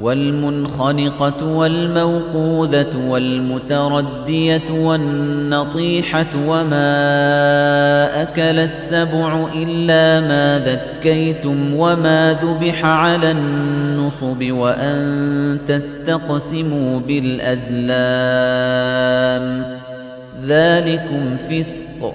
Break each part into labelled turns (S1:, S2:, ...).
S1: والمنخنقة والموقوذة والمتردية والنطيحة وما أكل السبع إلا ما ذكيتم وما ذبح على النصب وأن تستقسموا بالأزلام. ذلكم فسق.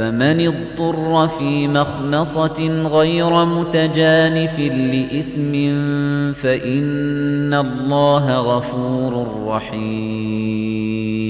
S1: فمن اضطر في مخمصة غير متجانف لإثم فإن الله غفور رحيم.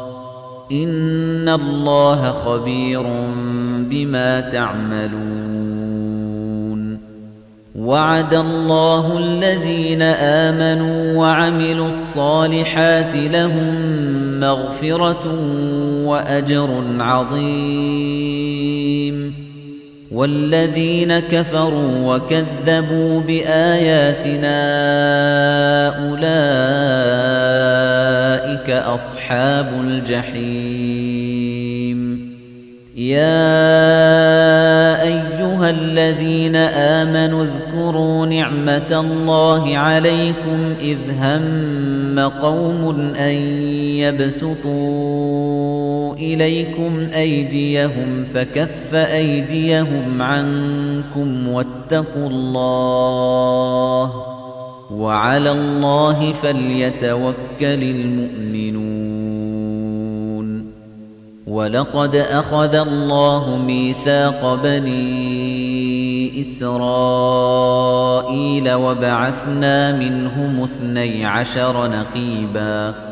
S1: إن الله خبير بما تعملون وعد الله الذين آمنوا وعملوا الصالحات لهم مغفرة وأجر عظيم والذين كفروا وكذبوا بآياتنا أولئك أصحاب الجحيم. يا أيها الذين آمنوا اذكروا نعمة الله عليكم إذ هم قوم أن يبسطوا إليكم أيديهم فكف أيديهم عنكم واتقوا الله وعلى الله فليتوكل المؤمنون. ولقد أخذ الله ميثاق بني إسرائيل وبعثنا منهم اثني عشر نقيباً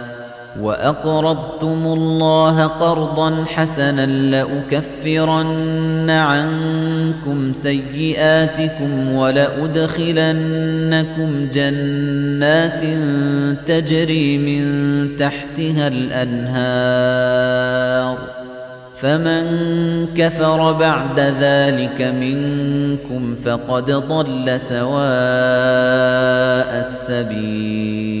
S1: وأقرضتم الله قرضا حسنا لأكفرن عنكم سيئاتكم ولأدخلنكم جنات تجري من تحتها الأنهار فمن كفر بعد ذلك منكم فقد ضل سواء السبيل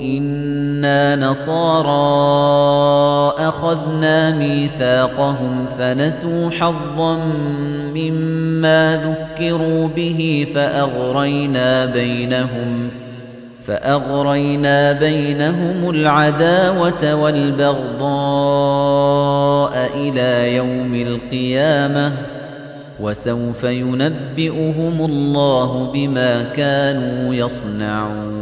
S1: إنا نصارى أخذنا ميثاقهم فنسوا حظا مما ذكروا به فأغرينا بينهم فأغرينا بينهم العداوة والبغضاء إلى يوم القيامة وسوف ينبئهم الله بما كانوا يصنعون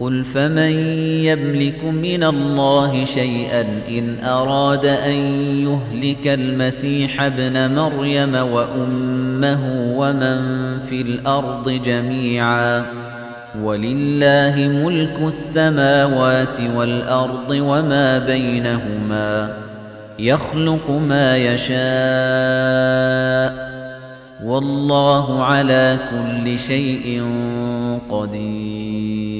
S1: قل فمن يملك من الله شيئا إن أراد أن يهلك المسيح ابن مريم وأمه ومن في الأرض جميعا ولله ملك السماوات والأرض وما بينهما يخلق ما يشاء والله على كل شيء قدير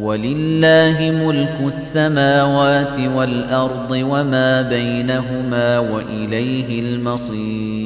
S1: ولله ملك السماوات والأرض وما بينهما وإليه المصير.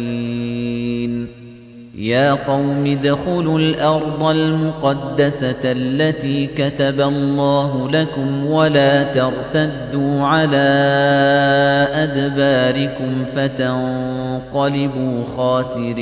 S1: يا قوم ادخلوا الأرض المقدسة التي كتب الله لكم ولا ترتدوا على أدباركم فتنقلبوا خاسرين.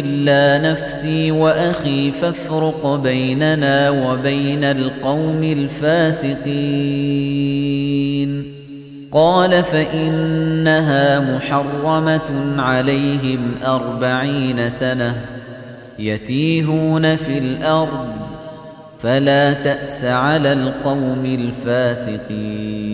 S1: إلا نفسي وأخي فافرق بيننا وبين القوم الفاسقين. قال فإنها محرمة عليهم أربعين سنة يتيهون في الأرض فلا تأس على القوم الفاسقين.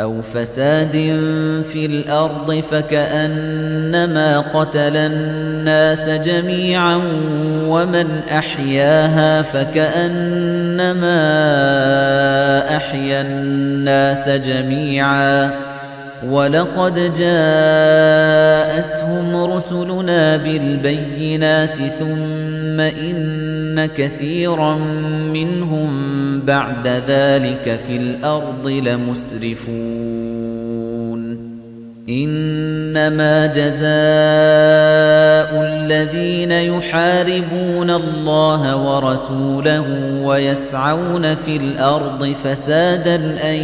S1: أو فساد في الأرض فكأنما قتل الناس جميعا ومن أحياها فكأنما أحيا الناس جميعا ولقد جاءتهم رسلنا بالبينات ثم إن كثيرا منهم بعد ذلك في الأرض لمسرفون إنما جزاء الذين يحاربون الله ورسوله ويسعون في الأرض فسادا أن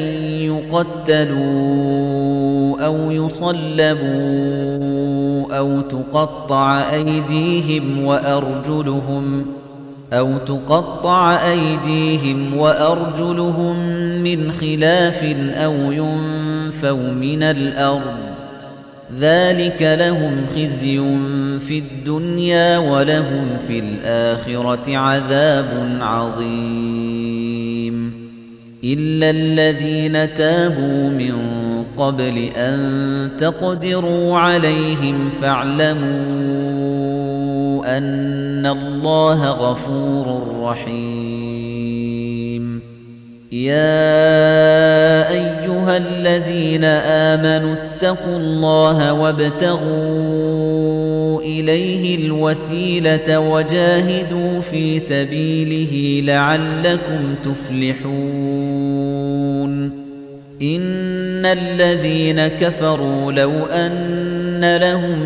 S1: يقتلوا أو يصلبوا أو تقطع أيديهم وأرجلهم أو تقطع أيديهم وأرجلهم من خلاف أو ينفوا من الأرض. ذلك لهم خزي في الدنيا ولهم في الآخرة عذاب عظيم. إلا الذين تابوا من قبل أن تقدروا عليهم فاعلموا أن الله غفور رحيم. يا أيها الذين آمنوا اتقوا الله وابتغوا إليه الوسيلة وجاهدوا في سبيله لعلكم تفلحون. إن الذين كفروا لو أن لهم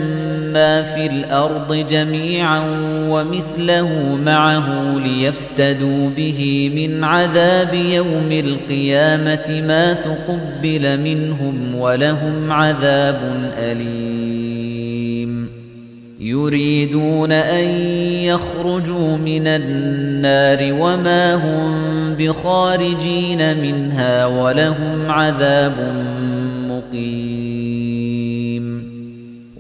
S1: ما في الأرض جميعا ومثله معه ليفتدوا به من عذاب يوم القيامة ما تقبل منهم ولهم عذاب أليم يريدون أن يخرجوا من النار وما هم بخارجين منها ولهم عذاب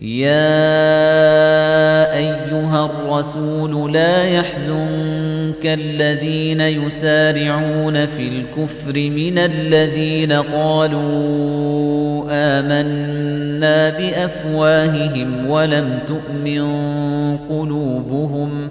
S1: يَا أَيُّهَا الرَّسُولُ لَا يَحْزُنكَ الَّذِينَ يُسَارِعُونَ فِي الْكُفْرِ مِنَ الَّذِينَ قَالُوا آمَنَّا بِأَفْوَاهِهِمْ وَلَمْ تُؤْمِن قُلُوبُهُمْ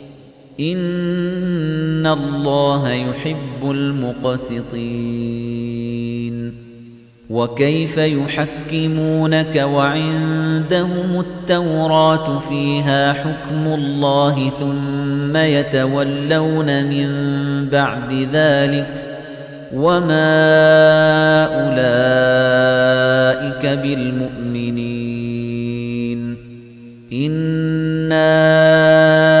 S1: إِنَّ اللَّهَ يُحِبُّ الْمُقْسِطِينَ وَكَيْفَ يُحَكِّمُونَكَ وَعِندَهُمُ التَّوْرَاةُ فِيهَا حُكْمُ اللَّهِ ثُمَّ يَتَوَلَّوْنَ مِن بَعْدِ ذَلِكَ وَمَا أُولَئِكَ بِالْمُؤْمِنِينَ إِنَّا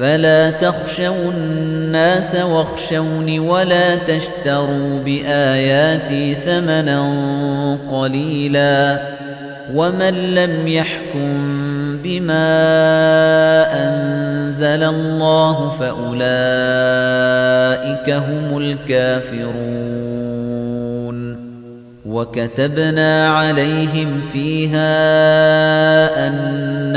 S1: فَلَا تَخْشَوُا النَّاسَ وَاخْشَوْنِ وَلَا تَشْتَرُوا بِآيَاتِي ثَمَنًا قَلِيلًا وَمَن لَّمْ يَحْكُم بِمَا أَنزَلَ اللَّهُ فَأُولَئِكَ هُمُ الْكَافِرُونَ وَكَتَبْنَا عَلَيْهِمْ فِيهَا أَنَّ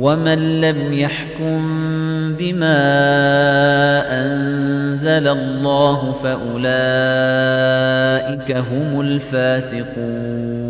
S1: وَمَن لَّمْ يَحْكُم بِمَا أَنزَلَ اللَّهُ فَأُولَئِكَ هُمُ الْفَاسِقُونَ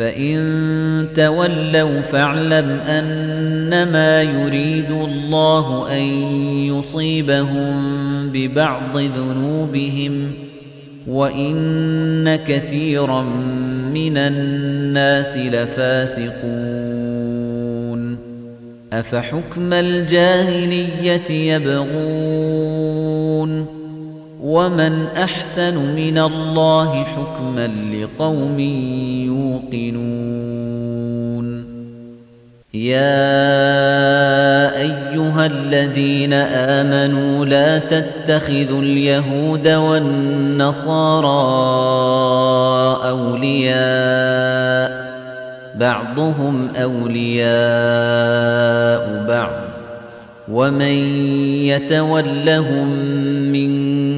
S1: فَإِن تَوَلَّوْا فَاعْلَمْ أَنَّمَا يُرِيدُ اللَّهُ أَن يُصِيبَهُم بِبَعْضِ ذُنُوبِهِمْ وَإِنَّ كَثِيرًا مِنَ النَّاسِ لَفَاسِقُونَ أَفَحُكْمَ الْجَاهِلِيَّةِ يَبْغُونَ وَمَنْ أَحْسَنُ مِنَ اللَّهِ حُكْمًا لِقَوْمٍ يُوقِنُونَ يَا أَيُّهَا الَّذِينَ آمَنُوا لَا تَتَّخِذُوا الْيَهُودَ وَالنَّصَارَىٰ أَوْلِيَاءَ بَعْضُهُمْ أَوْلِيَاءُ بَعْضٍ وَمَن يَتَوَلَّهُم مِّنكُمْ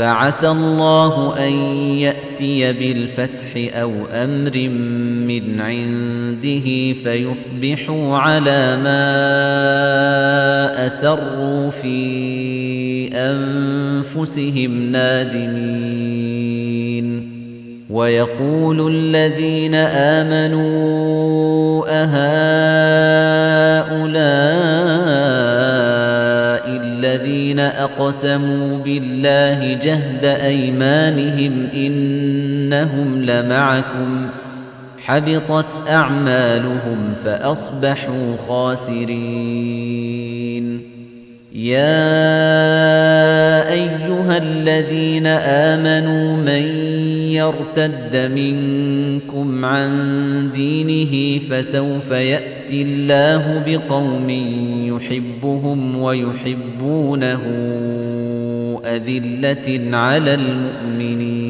S1: فَعَسَى اللَّهُ أَن يَأْتِيَ بِالْفَتْحِ أَوْ أَمْرٍ مِّنْ عِندِهِ فَيُصْبِحُوا عَلَىٰ مَا أَسَرُّوا فِي أَنفُسِهِمْ نَادِمِينَ. وَيَقُولُ الَّذِينَ آمَنُوا أَهَٰؤُلَاءِ الَّذِينَ أَقْسَمُوا بِاللَّهِ جَهْدَ أَيْمَانِهِمْ إِنَّهُمْ لَمَعَكُمْ ۚ حَبِطَتْ أَعْمَالُهُمْ فَأَصْبَحُوا خَاسِرِينَ. يَا أَيُّهَا الَّذِينَ آمَنُوا مَن يَرْتَدَّ مِنكُمْ عَن دِينِهِ فَسَوْفَ يَأْتِي اللَّهُ بِقَوْمٍ يُحِبُّهُمْ وَيُحِبُّونَهُ أَذِلَّةٍ عَلَى الْمُؤْمِنِينَ.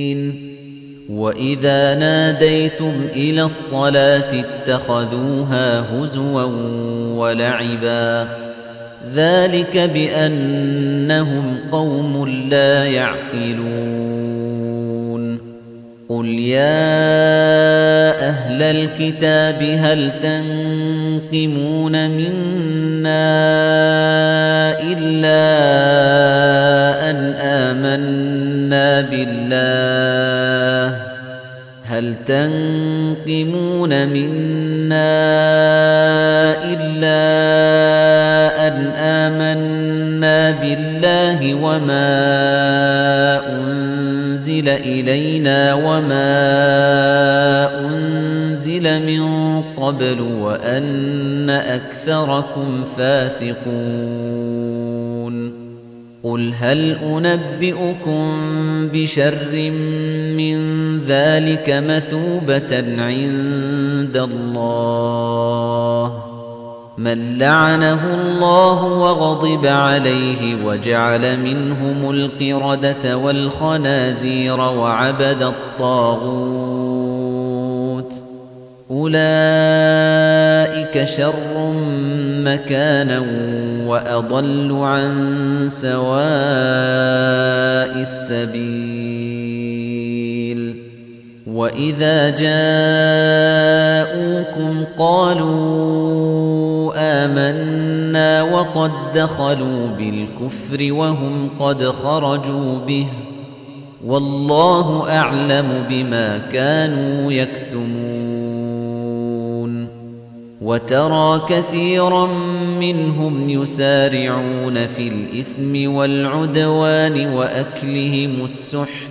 S1: وإذا ناديتم إلى الصلاة اتخذوها هزوا ولعبا ذلك بأنهم قوم لا يعقلون قل يا أهل الكتاب هل تنقمون منا إلا أن آمنا بالله هل تنقمون منا إلا أن آمنا بالله وما أنزل إلينا وما أنزل من قبل وأن أكثركم فاسقون قل هل أنبئكم بشر من ذلك مثوبة عند الله. من لعنه الله وغضب عليه وجعل منهم القردة والخنازير وعبد الطاغوت. أولئك شر مكانا وأضل عن سواء السبيل. وإذا جاءوكم قالوا آمنا وقد دخلوا بالكفر وهم قد خرجوا به والله أعلم بما كانوا يكتمون وترى كثيرا منهم يسارعون في الإثم والعدوان وأكلهم السحت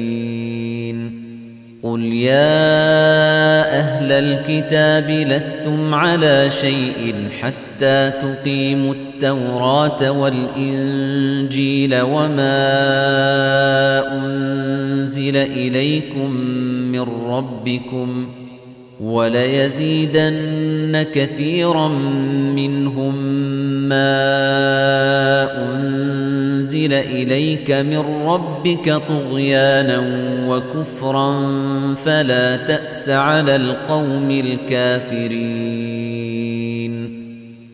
S1: قل يا أهل الكتاب لستم على شيء حتى تقيموا التوراة والإنجيل وما أنزل إليكم من ربكم وليزيدن كثيرا منهم ما أنزل إليك من ربك طغيانا وكفرا فلا تأس على القوم الكافرين.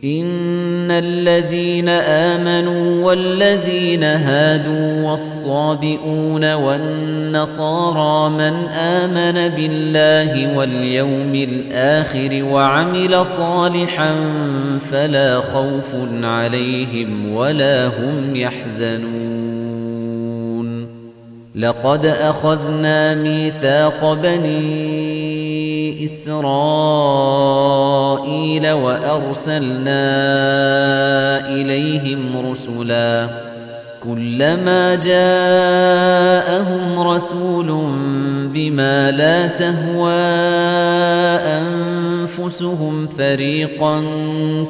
S1: إن الذين آمنوا والذين هادوا والصابئون والنصارى من آمن بالله واليوم الآخر وعمل صالحا فلا خوف عليهم ولا هم يحزنون. لقد أخذنا ميثاق بني إسرائيل وأرسلنا إليهم رسلا كلما جاءهم رسول بما لا تهوى أنفسهم فريقا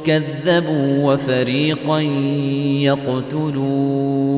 S1: كذبوا وفريقا يقتلون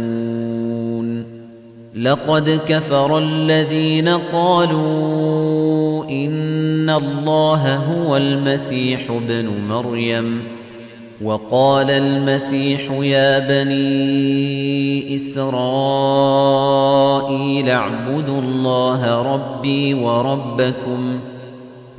S1: لقد كفر الذين قالوا إن الله هو المسيح ابن مريم. وقال المسيح يا بني إسرائيل اعبدوا الله ربي وربكم.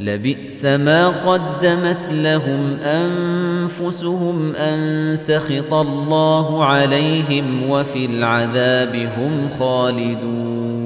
S1: لبئس ما قدمت لهم أنفسهم أن سخط الله عليهم وفي العذاب هم خالدون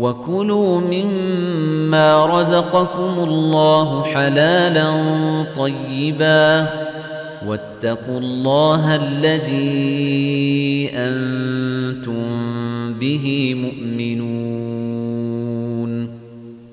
S1: وكلوا مما رزقكم الله حلالا طيبا واتقوا الله الذي أنتم به مؤمنون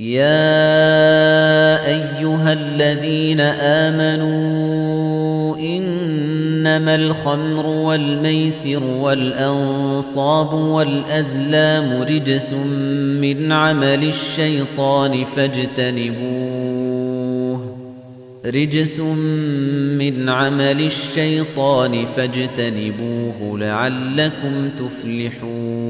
S1: يا أيها الذين آمنوا إنما الخمر والميسر والأنصاب والأزلام رجس من عمل الشيطان فاجتنبوه رجس من عمل الشيطان فاجتنبوه لعلكم تفلحون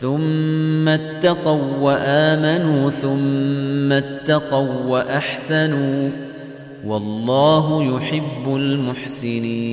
S1: ثم اتقوا وآمنوا ثم اتقوا وأحسنوا والله يحب المحسنين.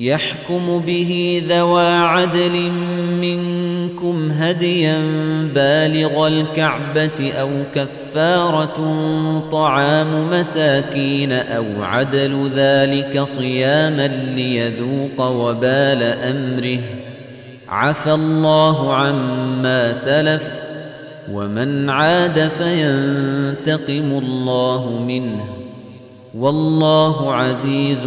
S1: يحكم به ذوى عدل منكم هديا بالغ الكعبة أو كفارة طعام مساكين أو عدل ذلك صياما ليذوق وبال أمره. عفى الله عما سلف ومن عاد فينتقم الله منه. والله عزيز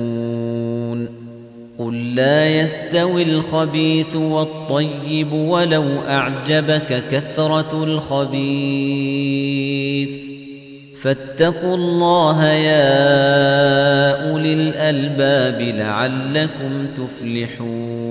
S1: قل لا يستوي الخبيث والطيب ولو أعجبك كثرة الخبيث فاتقوا الله يا أولي الألباب لعلكم تفلحون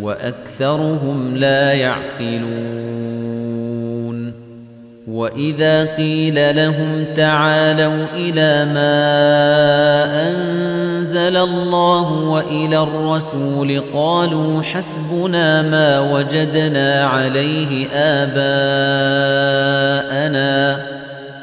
S1: وأكثرهم لا يعقلون وإذا قيل لهم تعالوا إلى ما أنزل الله وإلى الرسول قالوا حسبنا ما وجدنا عليه آباءنا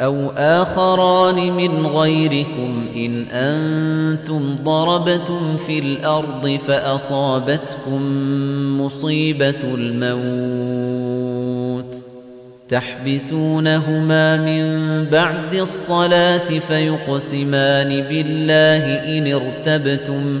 S1: أَوْ آخَرَانِ مِنْ غَيْرِكُمْ إِنْ أَنْتُمْ ضَرَبْتُمْ فِي الْأَرْضِ فَأَصَابَتْكُمْ مُصِيبَةُ الْمَوْتِ تَحْبِسُونَهُمَا مِنْ بَعْدِ الصَّلَاةِ فَيُقْسِمَانِ بِاللَّهِ إِنِ ارْتَبْتُمْ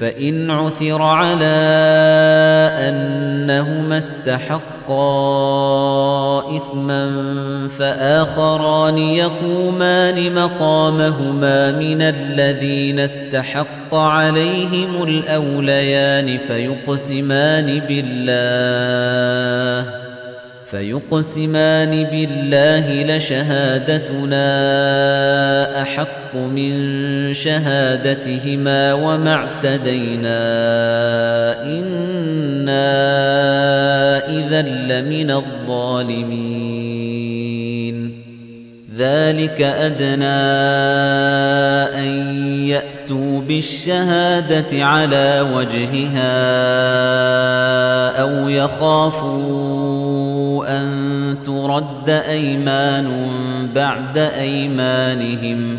S1: فإن عثر على أنهما استحقا إثما فآخران يقومان مقامهما من الذين استحق عليهم الأوليان فيقسمان بالله فيقسمان بالله لشهادتنا أحق من شهادتهما وما اعتدينا. إنا إذا لمن الظالمين. ذلك أدنى أن يأتوا بالشهادة على وجهها أو يخافوا أن ترد أيمان بعد أيمانهم.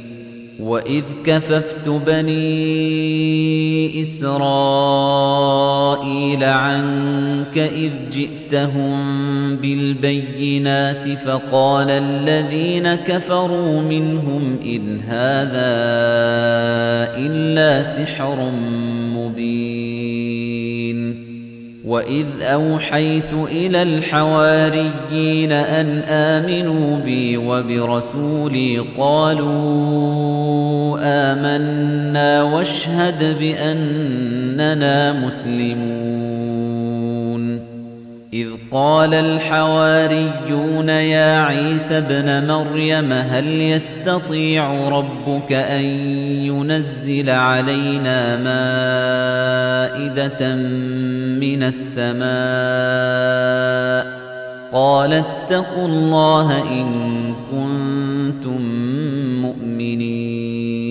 S1: وَإِذْ كَفَفْتُ بَنِي إِسْرَائِيلَ عَنكَ إِذْ جِئْتَهُم بِالْبَيِّنَاتِ فَقَالَ الَّذِينَ كَفَرُوا مِنْهُمْ إِنْ هَذَا إِلَّا سِحْرٌ مُبِينٌ وَإِذْ أَوْحَيْتُ إِلَى الْحَوَارِيِّينَ أَنْ آمِنُوا بِي وَبِرَسُولِي قَالُوا آمَنَّا وَاشْهَدْ بِأَنَّنَا مُسْلِمُونَ إِذْ قَالَ الْحَوَارِيُّونَ يَا عِيسَى ابْنَ مَرْيَمَ هَلْ يَسْتَطِيعُ رَبُّكَ أَن يُنَزِّلَ عَلَيْنَا مَائِدَةً مِنَ السَّمَاءِ؟ قَالَ اتَّقُوا اللَّهَ إِن كُنتُم مُّؤْمِنِينَ.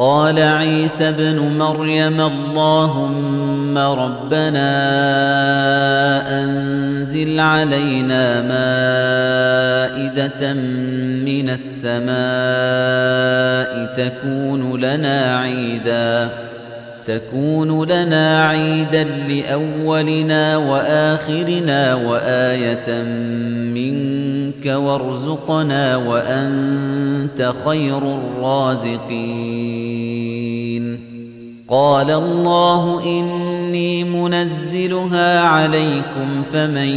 S1: قال عيسى ابن مريم اللهم ربنا أنزل علينا مائدة من السماء تكون لنا عيدا تكون لنا عيدا لأولنا وآخرنا وآية منك. وارزقنا وأنت خير الرازقين. قال الله إني منزلها عليكم فمن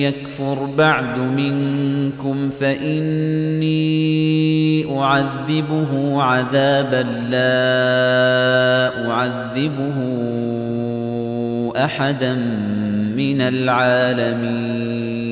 S1: يكفر بعد منكم فإني أعذبه عذابا لا أعذبه أحدا من العالمين.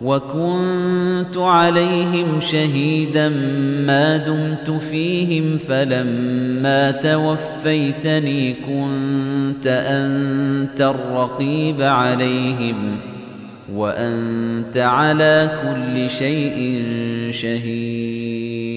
S1: وكنت عليهم شهيدا ما دمت فيهم فلما توفيتني كنت أنت الرقيب عليهم وأنت على كل شيء شهيد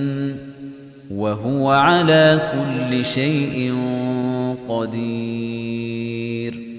S1: وهو على كل شيء قدير.